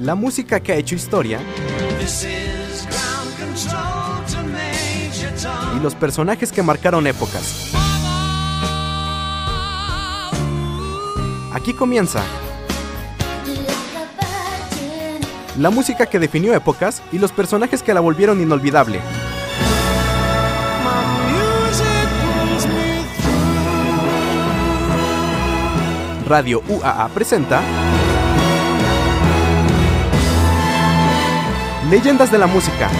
La música que ha hecho historia. Y los personajes que marcaron épocas. Aquí comienza. la música que definió épocas y los personajes que la volvieron inolvidable. Radio UAA presenta Leyendas de la Música.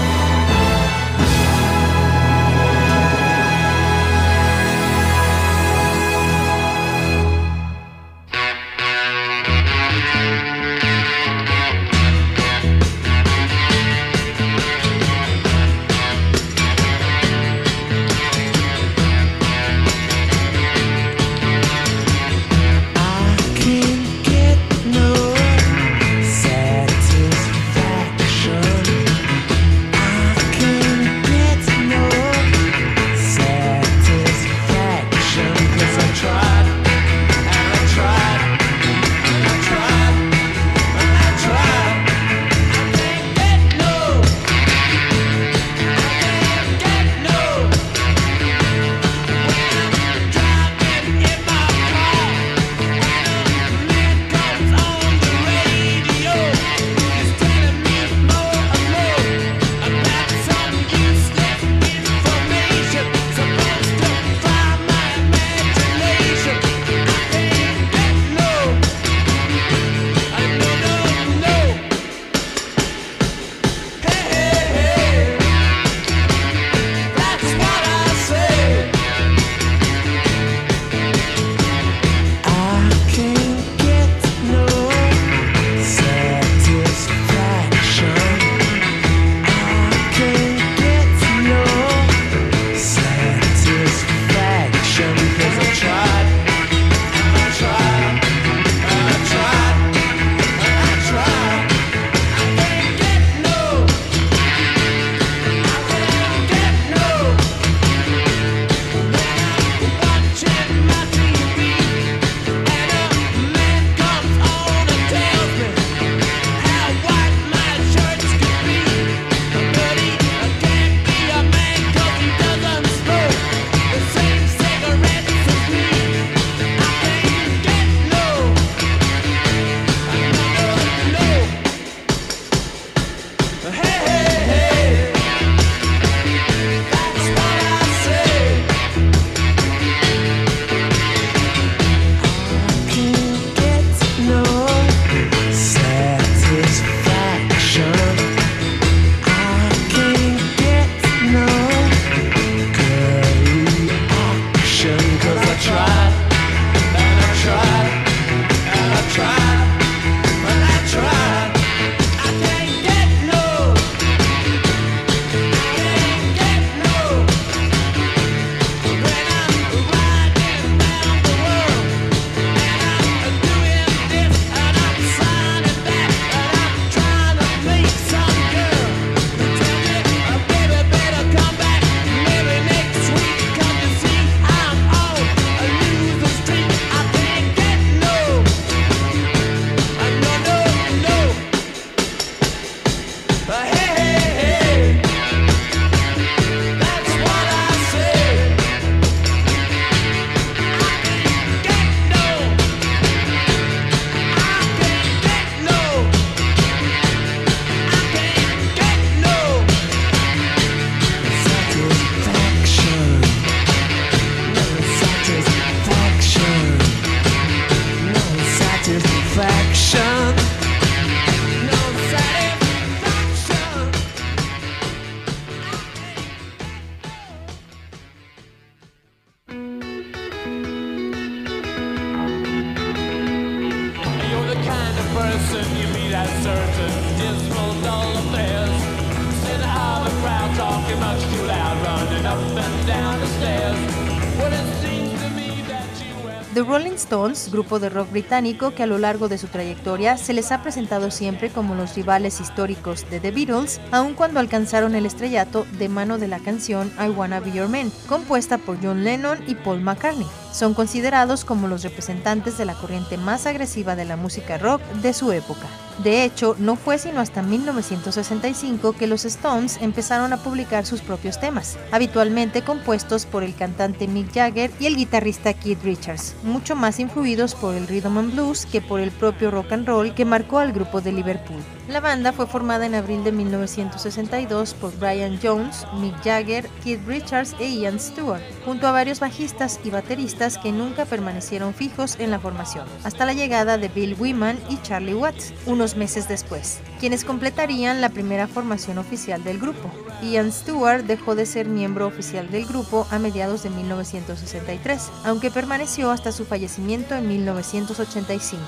Grupo de rock británico que a lo largo de su trayectoria se les ha presentado siempre como los rivales históricos de The Beatles, aun cuando alcanzaron el estrellato de mano de la canción I Wanna Be Your Man, compuesta por John Lennon y Paul McCartney. Son considerados como los representantes de la corriente más agresiva de la música rock de su época. De hecho, no fue sino hasta 1965 que los Stones empezaron a publicar sus propios temas, habitualmente compuestos por el cantante Mick Jagger y el guitarrista Keith Richards, mucho más influidos por el rhythm and blues que por el propio rock and roll que marcó al grupo de Liverpool. La banda fue formada en abril de 1962 por Brian Jones, Mick Jagger, Keith Richards e Ian Stewart, junto a varios bajistas y bateristas que nunca permanecieron fijos en la formación, hasta la llegada de Bill Wyman y Charlie Watts, unos meses después, quienes completarían la primera formación oficial del grupo. Ian Stewart dejó de ser miembro oficial del grupo a mediados de 1963, aunque permaneció hasta su fallecimiento en 1985.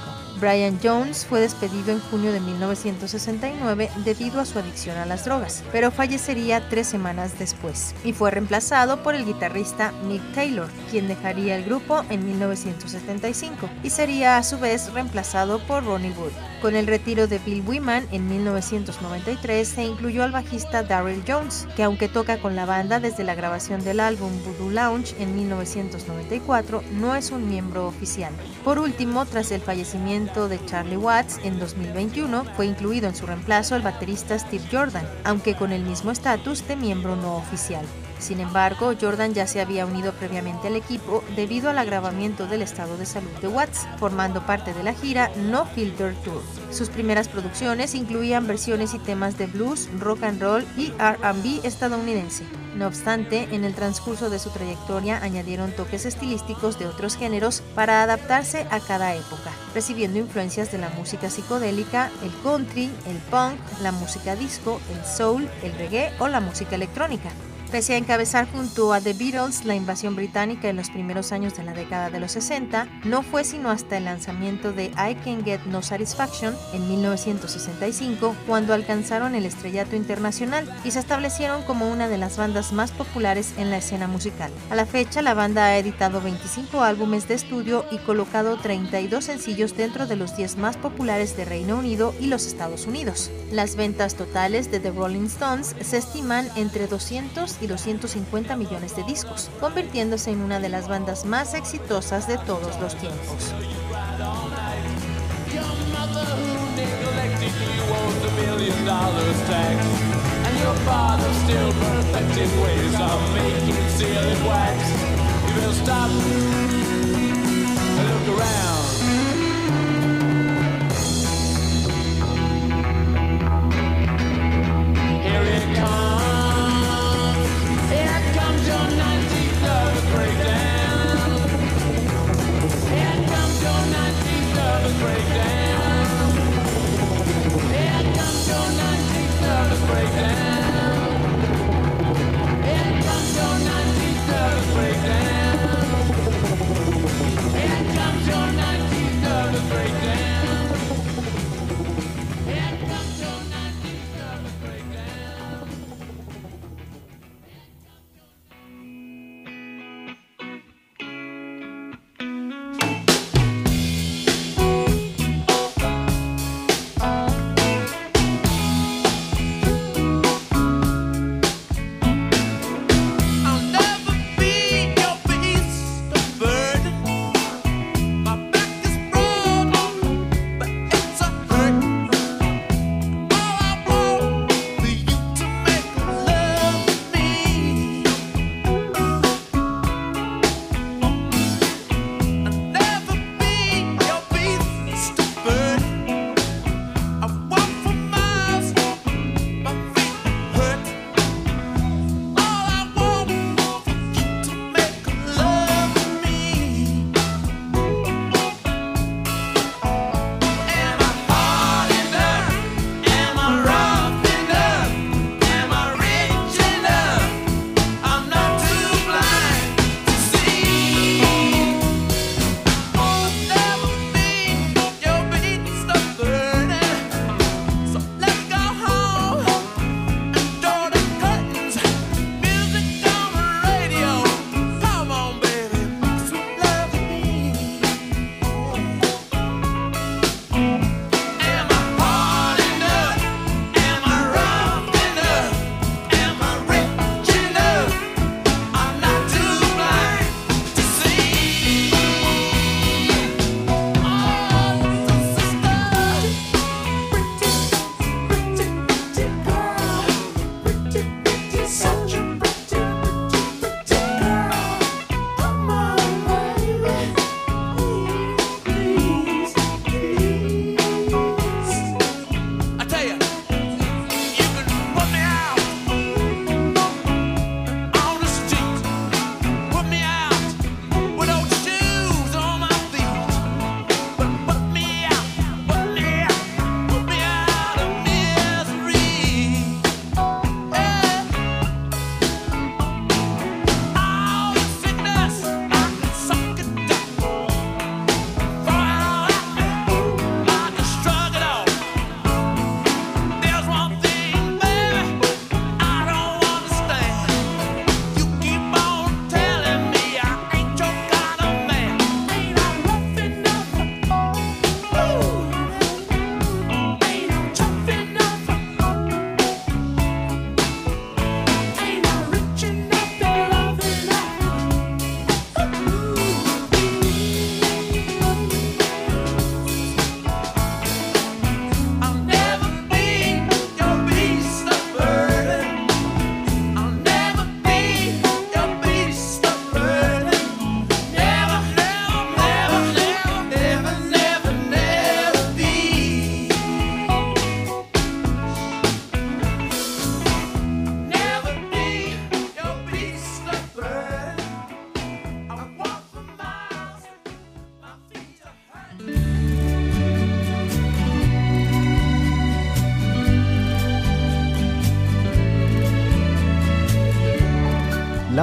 Brian Jones fue despedido en junio de 1969 debido a su adicción a las drogas, pero fallecería tres semanas después y fue reemplazado por el guitarrista Mick Taylor, quien dejaría el grupo en 1975 y sería a su vez reemplazado por Ronnie Wood. Con el retiro de Bill Wyman en 1993 se incluyó al bajista Darrell Jones, que aunque toca con la banda desde la grabación del álbum Voodoo Lounge en 1994, no es un miembro oficial. Por último, tras el fallecimiento de Charlie Watts en 2021, fue incluido en su reemplazo el baterista Steve Jordan, aunque con el mismo estatus de miembro no oficial. Sin embargo, Jordan ya se había unido previamente al equipo debido al agravamiento del estado de salud de Watts, formando parte de la gira No Filter Tour. Sus primeras producciones incluían versiones y temas de blues, rock and roll y RB estadounidense. No obstante, en el transcurso de su trayectoria añadieron toques estilísticos de otros géneros para adaptarse a cada época, recibiendo influencias de la música psicodélica, el country, el punk, la música disco, el soul, el reggae o la música electrónica. Pese a encabezar junto a The Beatles la invasión británica en los primeros años de la década de los 60, no fue sino hasta el lanzamiento de I Can Get No Satisfaction en 1965 cuando alcanzaron el estrellato internacional y se establecieron como una de las bandas más populares en la escena musical. A la fecha, la banda ha editado 25 álbumes de estudio y colocado 32 sencillos dentro de los 10 más populares de Reino Unido y los Estados Unidos. Las ventas totales de The Rolling Stones se estiman entre 200 y 250 millones de discos, convirtiéndose en una de las bandas más exitosas de todos los tiempos. Your mother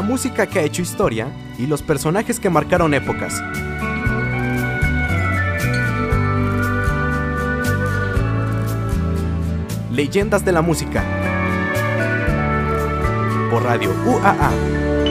música que ha hecho historia y los personajes que marcaron épocas. Leyendas de la música. Por Radio UAA.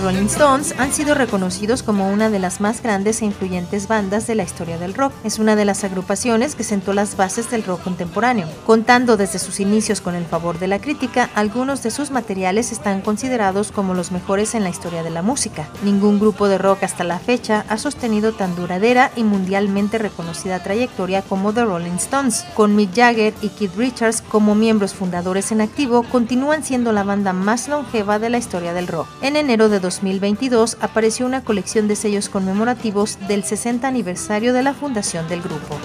los Rolling Stones han sido reconocidos como una de las más grandes e influyentes bandas de la historia del rock. Es una de las agrupaciones que sentó las bases del rock contemporáneo. Contando desde sus inicios con el favor de la crítica, algunos de sus materiales están considerados como los mejores en la historia de la música. Ningún grupo de rock hasta la fecha ha sostenido tan duradera y mundialmente reconocida trayectoria como The Rolling Stones. Con Mick Jagger y Keith Richards como miembros fundadores en activo, continúan siendo la banda más longeva de la historia del rock. En enero de 2022 apareció una colección de sellos conmemorativos del 60 aniversario de la fundación del grupo.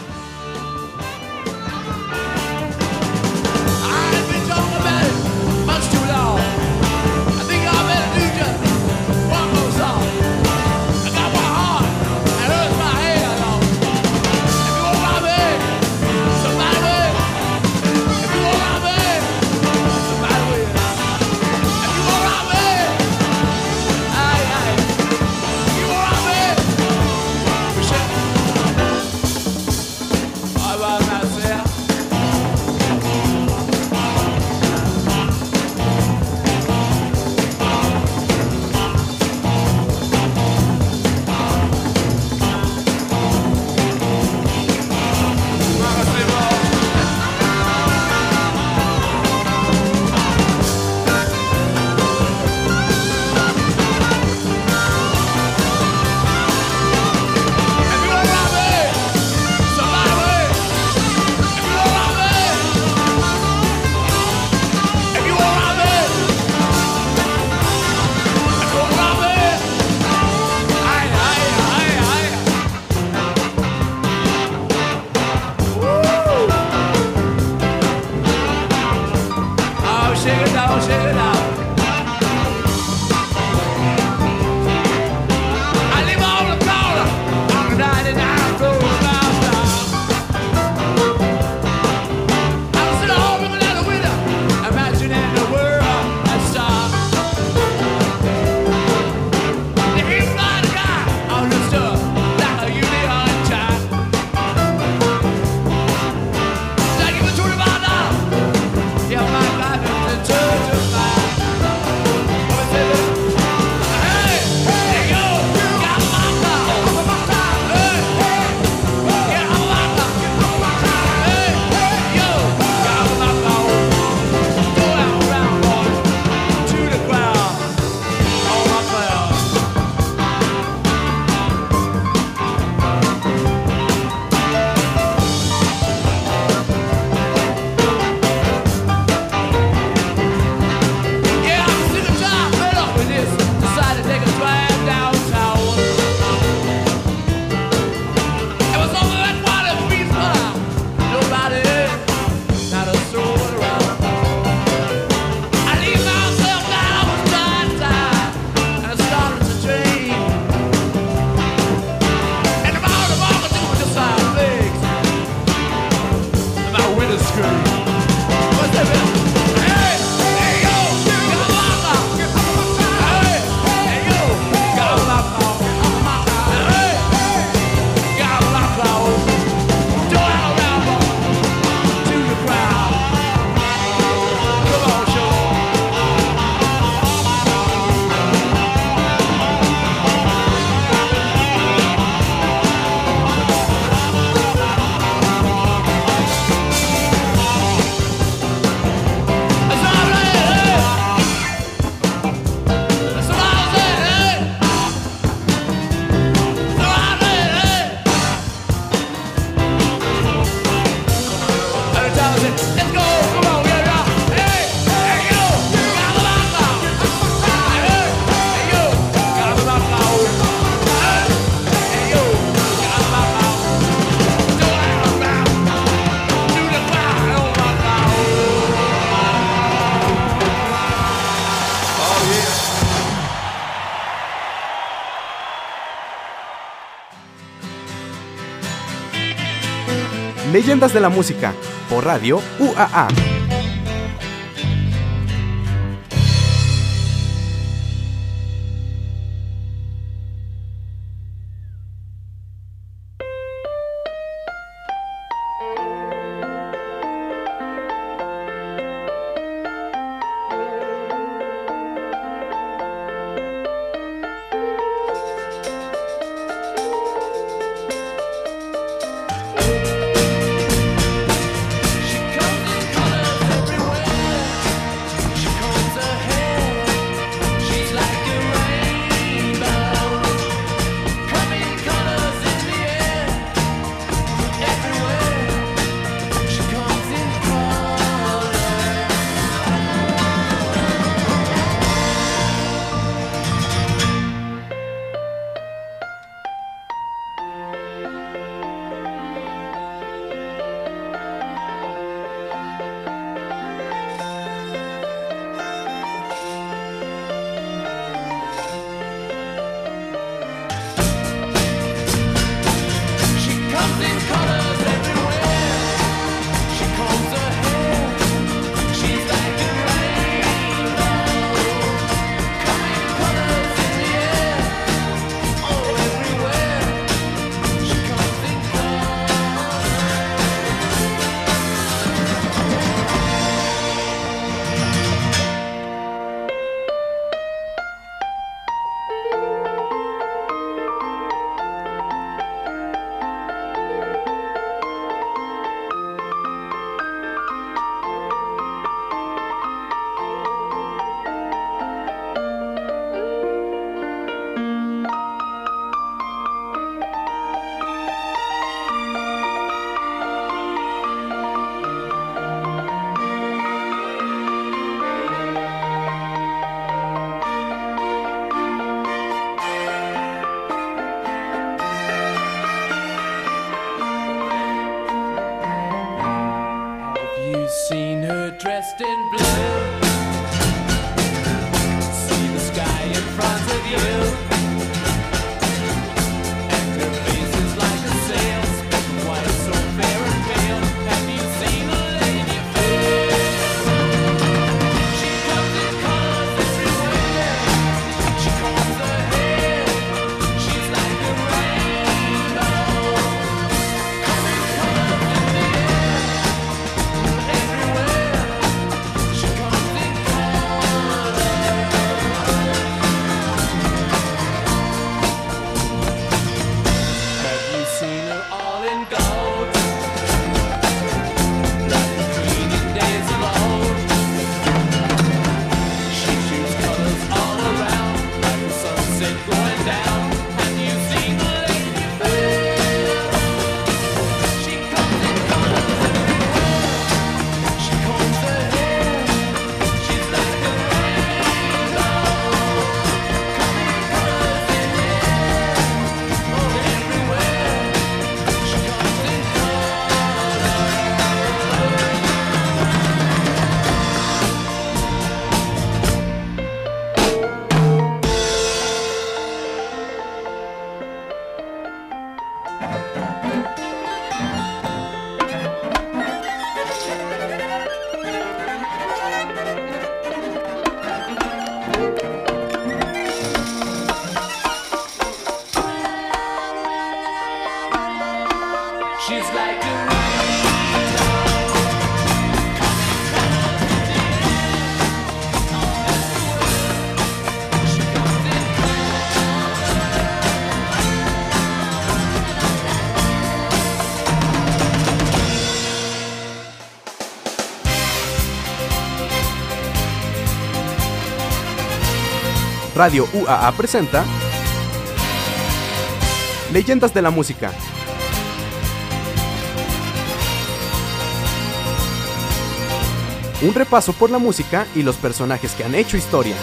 Leyendas de la Música, por radio UAA. Radio UAA presenta Leyendas de la Música. Un repaso por la música y los personajes que han hecho historia.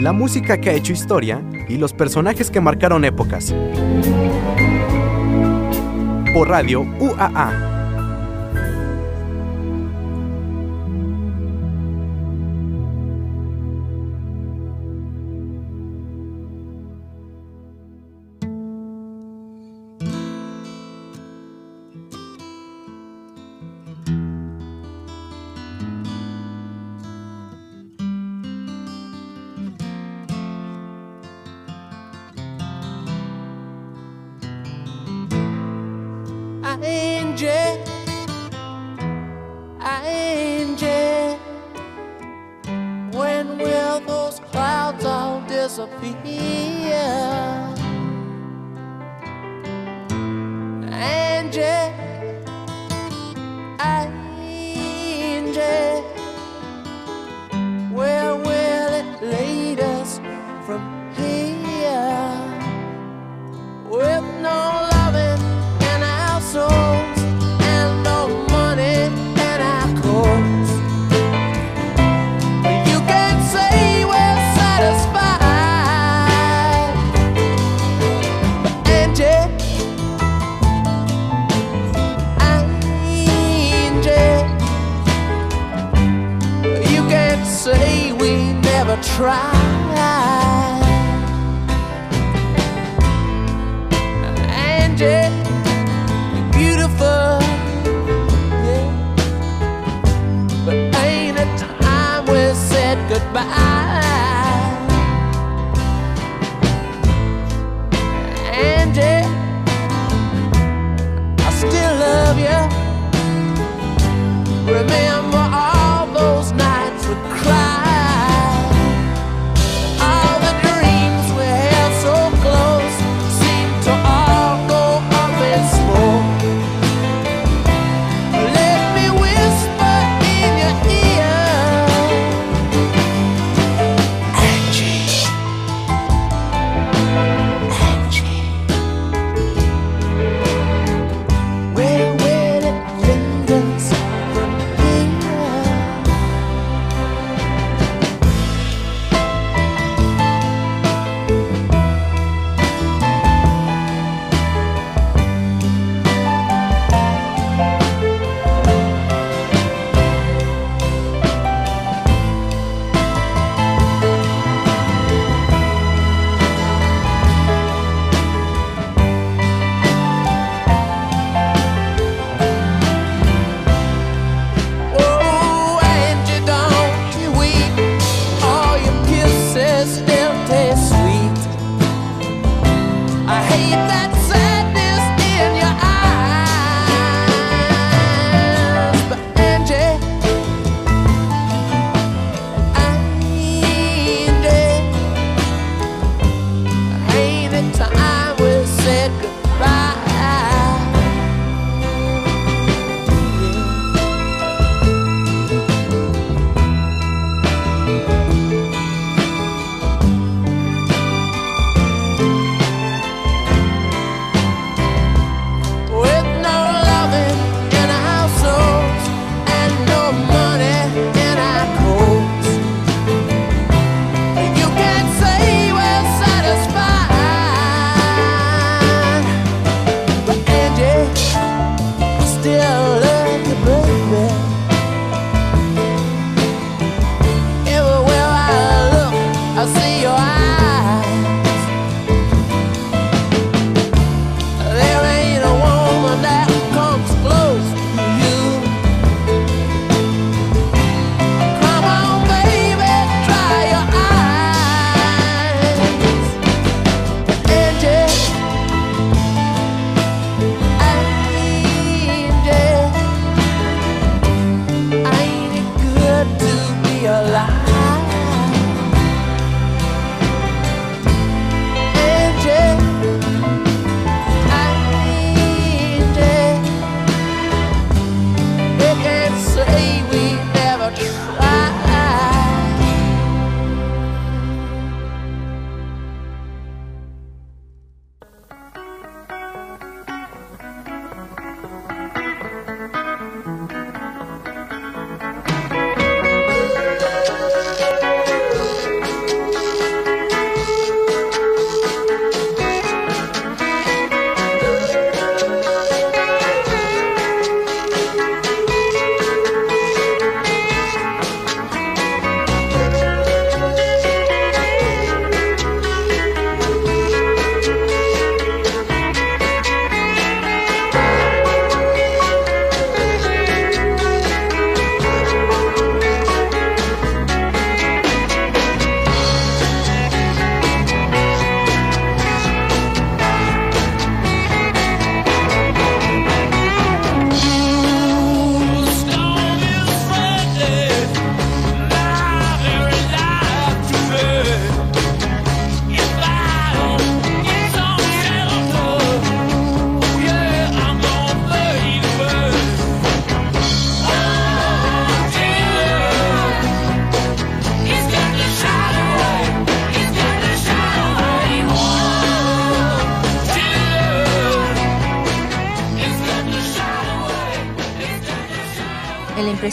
La música que ha hecho historia y los personajes que marcaron épocas por Radio UAA feet.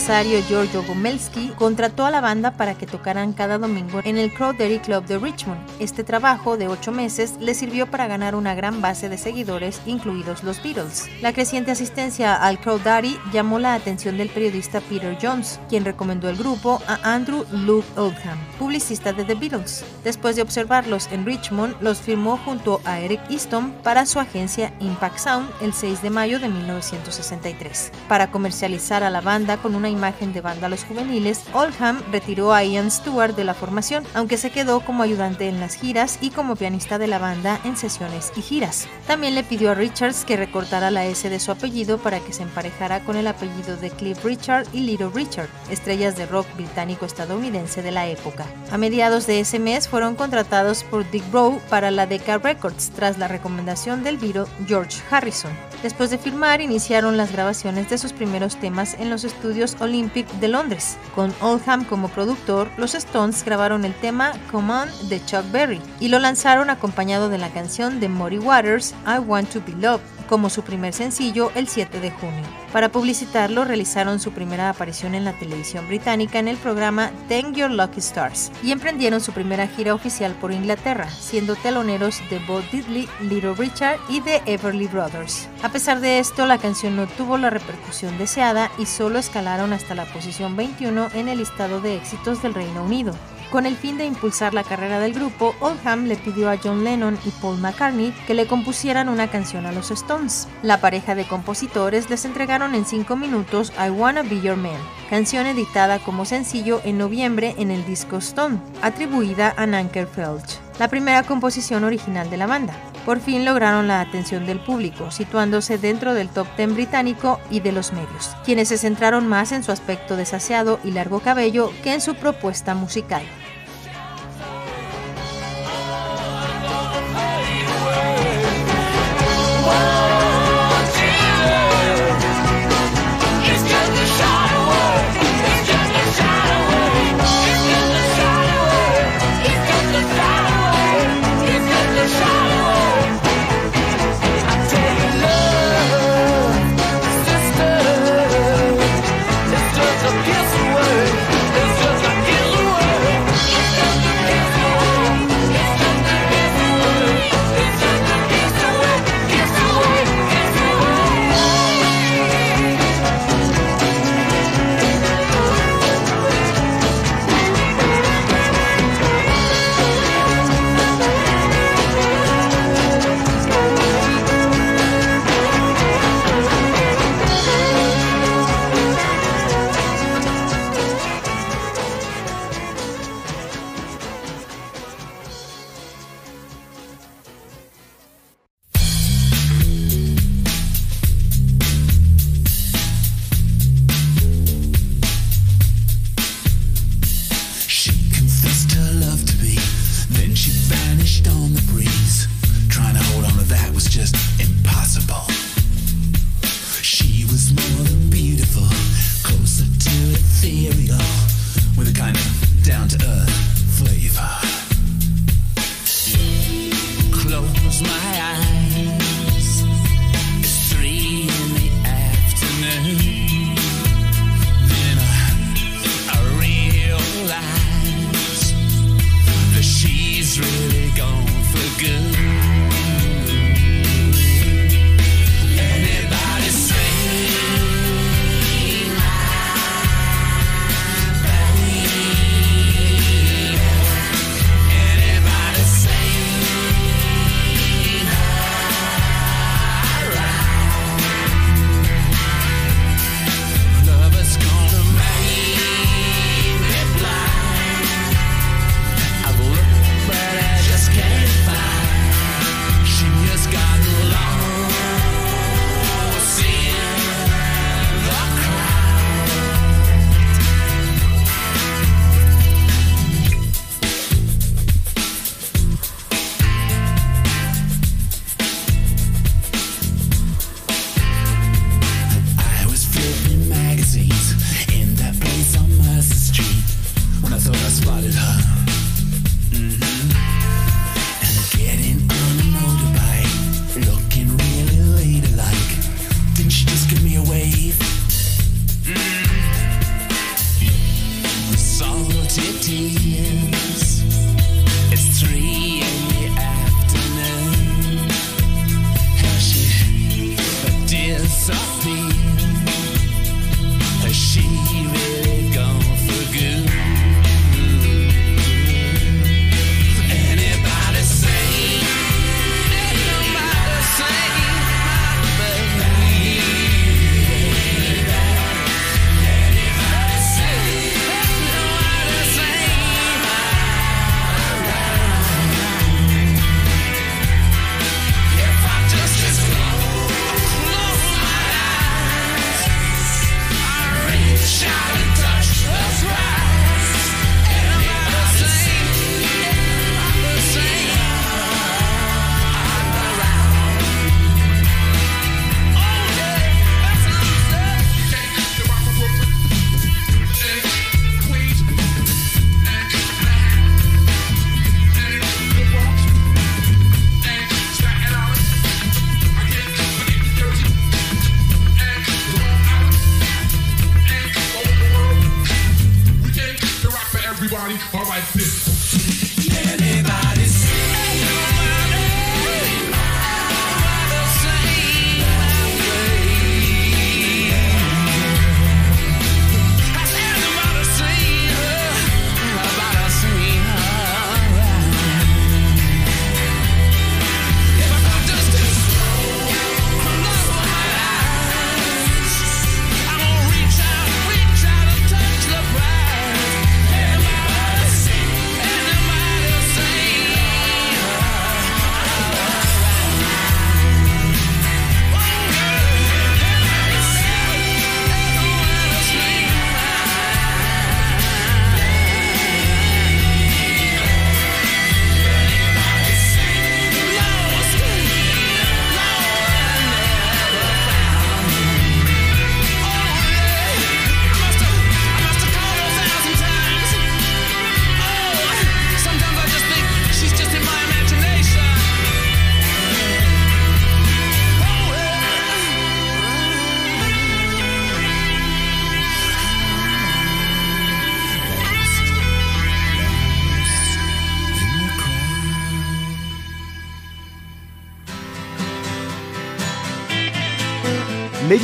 Empresario Giorgio Gomelsky contrató a la banda para que tocaran cada domingo en el Crawdaddy Club de Richmond. Este trabajo de ocho meses le sirvió para ganar una gran base de seguidores, incluidos los Beatles. La creciente asistencia al Crawdaddy llamó la atención del periodista Peter Jones, quien recomendó el grupo a Andrew Luke Oldham, publicista de The Beatles. Después de observarlos en Richmond, los firmó junto a Eric Easton para su agencia Impact Sound el 6 de mayo de 1963. Para comercializar a la banda con una imagen de vándalos juveniles, Oldham retiró a Ian Stewart de la formación, aunque se quedó como ayudante en las giras y como pianista de la banda en sesiones y giras. También le pidió a Richards que recortara la S de su apellido para que se emparejara con el apellido de Cliff Richard y Little Richard, estrellas de rock británico-estadounidense de la época. A mediados de ese mes fueron contratados por Dick Rowe para la Decca Records tras la recomendación del viro George Harrison. Después de firmar, iniciaron las grabaciones de sus primeros temas en los estudios Olympic de Londres. Con Oldham como productor, los Stones grabaron el tema Come On de Chuck Berry y lo lanzaron acompañado de la canción de Muddy Waters I Want to Be Loved como su primer sencillo el 7 de junio. Para publicitarlo, realizaron su primera aparición en la televisión británica en el programa Thank Your Lucky Stars y emprendieron su primera gira oficial por Inglaterra, siendo teloneros de Bo Diddley, Little Richard y de Everly Brothers. A pesar de esto, la canción no tuvo la repercusión deseada y solo escalaron hasta la posición 21 en el listado de éxitos del Reino Unido. Con el fin de impulsar la carrera del grupo, Oldham le pidió a John Lennon y Paul McCartney que le compusieran una canción a los Stones. La pareja de compositores les entregaron en 5 minutos I Wanna Be Your Man, canción editada como sencillo en noviembre en el disco Stone, atribuida a Nanker Felch, la primera composición original de la banda. Por fin lograron la atención del público, situándose dentro del top 10 británico y de los medios, quienes se centraron más en su aspecto desaseado y largo cabello que en su propuesta musical.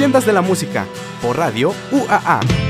Leyendas de la Música, por Radio UAA.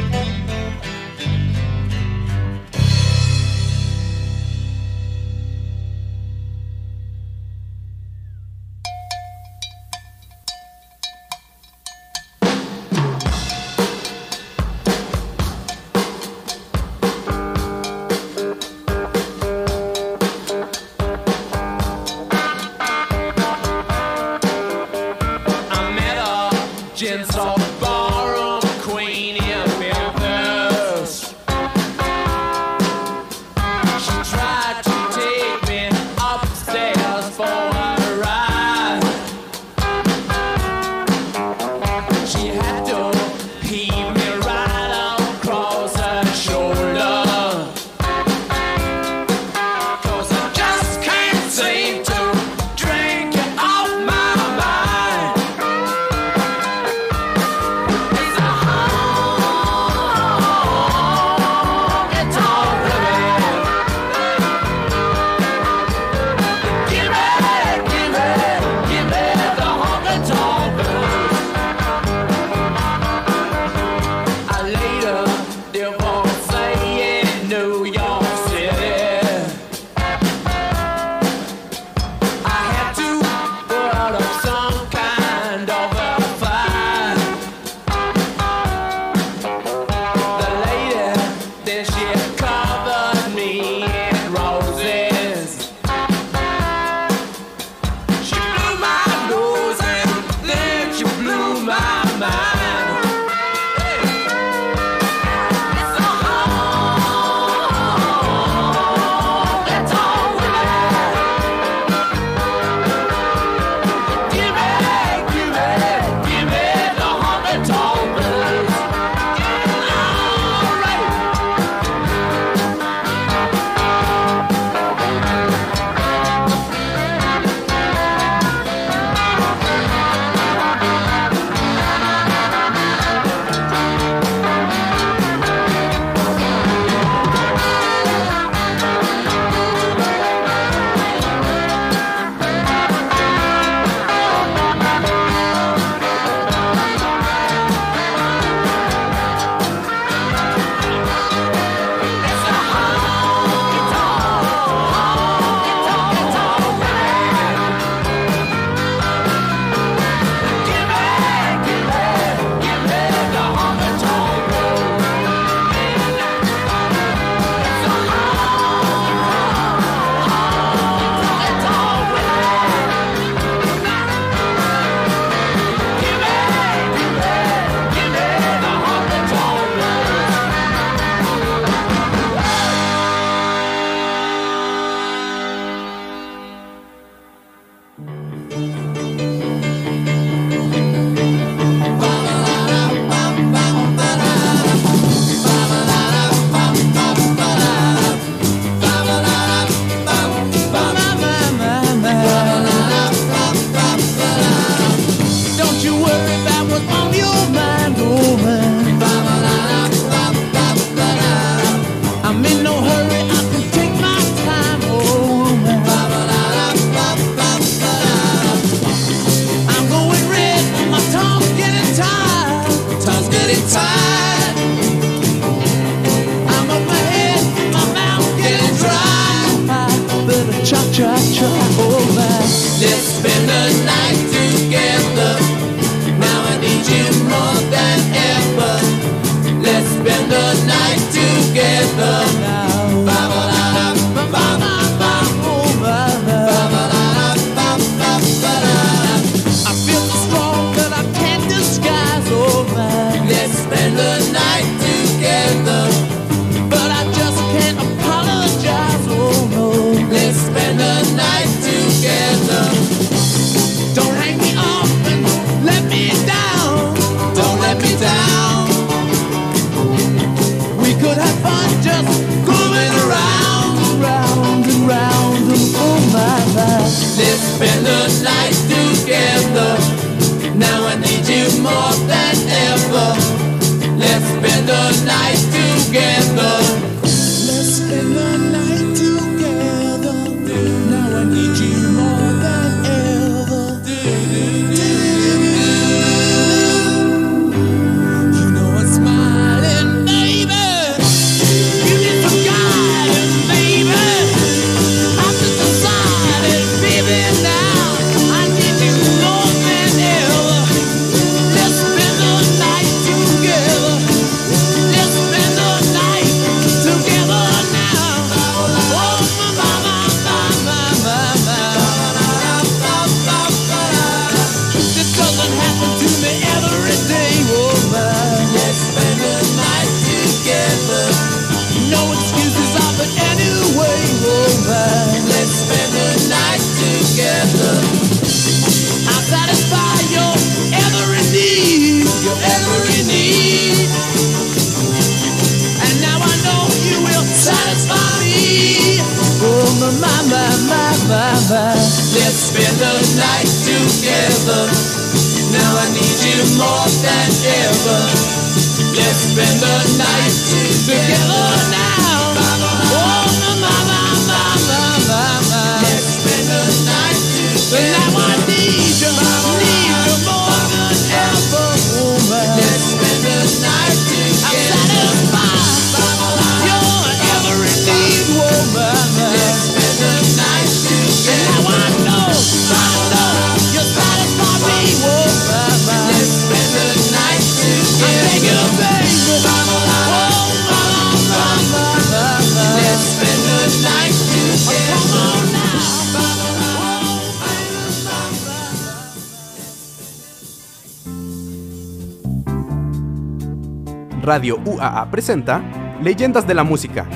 Radio UAA presenta Leyendas de la Música.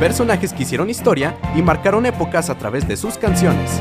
Personajes que hicieron historia y marcaron épocas a través de sus canciones.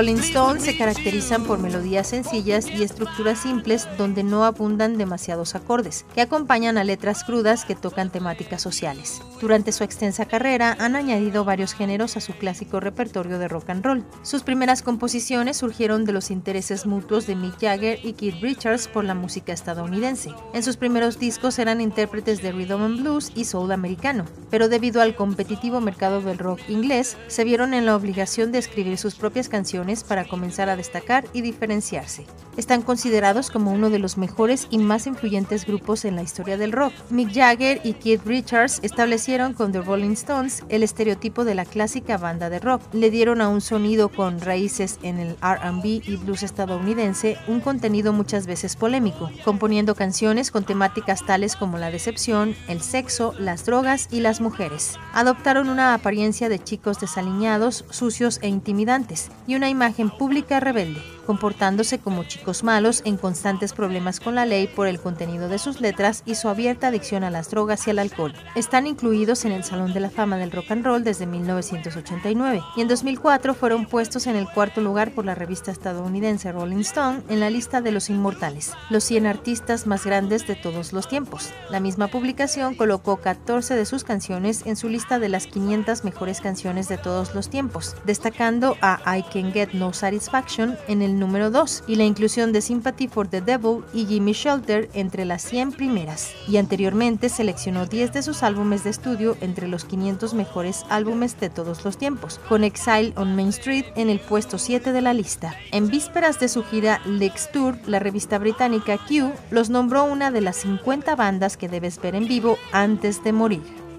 Rolling Stones se caracterizan por melodías sencillas y estructuras simples donde no abundan demasiados acordes, que acompañan a letras crudas que tocan temáticas sociales. Durante su extensa carrera han añadido varios géneros a su clásico repertorio de rock and roll. Sus primeras composiciones surgieron de los intereses mutuos de Mick Jagger y Keith Richards por la música estadounidense. En sus primeros discos eran intérpretes de rhythm and blues y soul americano, pero debido al competitivo mercado del rock inglés, se vieron en la obligación de escribir sus propias canciones para comenzar a destacar y diferenciarse. Están considerados como uno de los mejores y más influyentes grupos en la historia del rock. Mick Jagger y Keith Richards establecieron con The Rolling Stones el estereotipo de la clásica banda de rock. Le dieron a un sonido con raíces en el RB y blues estadounidense un contenido muchas veces polémico, componiendo canciones con temáticas tales como la decepción, el sexo, las drogas y las mujeres. Adoptaron una apariencia de chicos desaliñados, sucios e intimidantes, y una imagen pública rebelde, comportándose como chicos malos en constantes problemas con la ley por el contenido de sus letras y su abierta adicción a las drogas y al alcohol. Están incluidos en el Salón de la Fama del Rock and Roll desde 1989 y en 2004 fueron puestos en el cuarto lugar por la revista estadounidense Rolling Stone en la lista de los inmortales, los 100 artistas más grandes de todos los tiempos. La misma publicación colocó 14 de sus canciones en su lista de las 500 mejores canciones de todos los tiempos, destacando a I Can Get No Satisfaction en el número 2 y la inclusión de Sympathy for the Devil y Jimmy Shelter entre las 100 primeras. Y anteriormente seleccionó 10 de sus álbumes de estudio entre los 500 mejores álbumes de todos los tiempos, con Exile on Main Street en el puesto 7 de la lista. En vísperas de su gira Lex Tour, la revista británica Q los nombró una de las 50 bandas que debes ver en vivo antes de morir.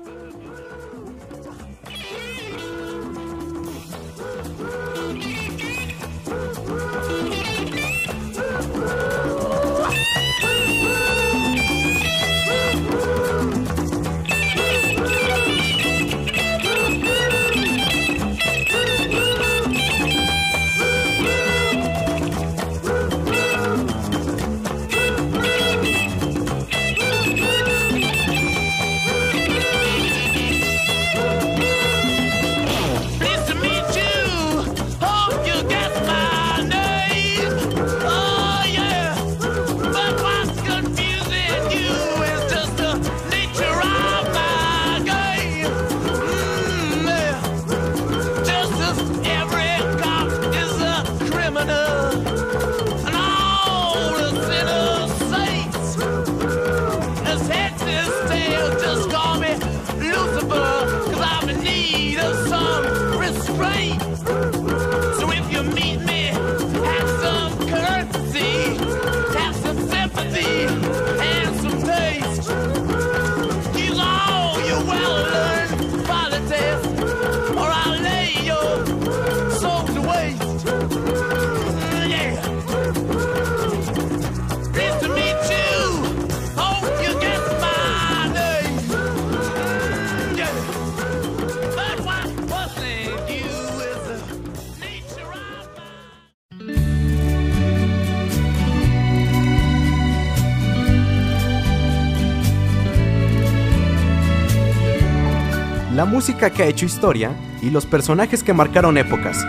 Música que ha hecho historia y los personajes que marcaron épocas.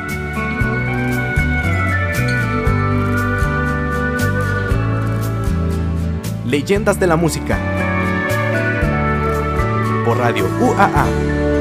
Leyendas de la música. Por Radio UAA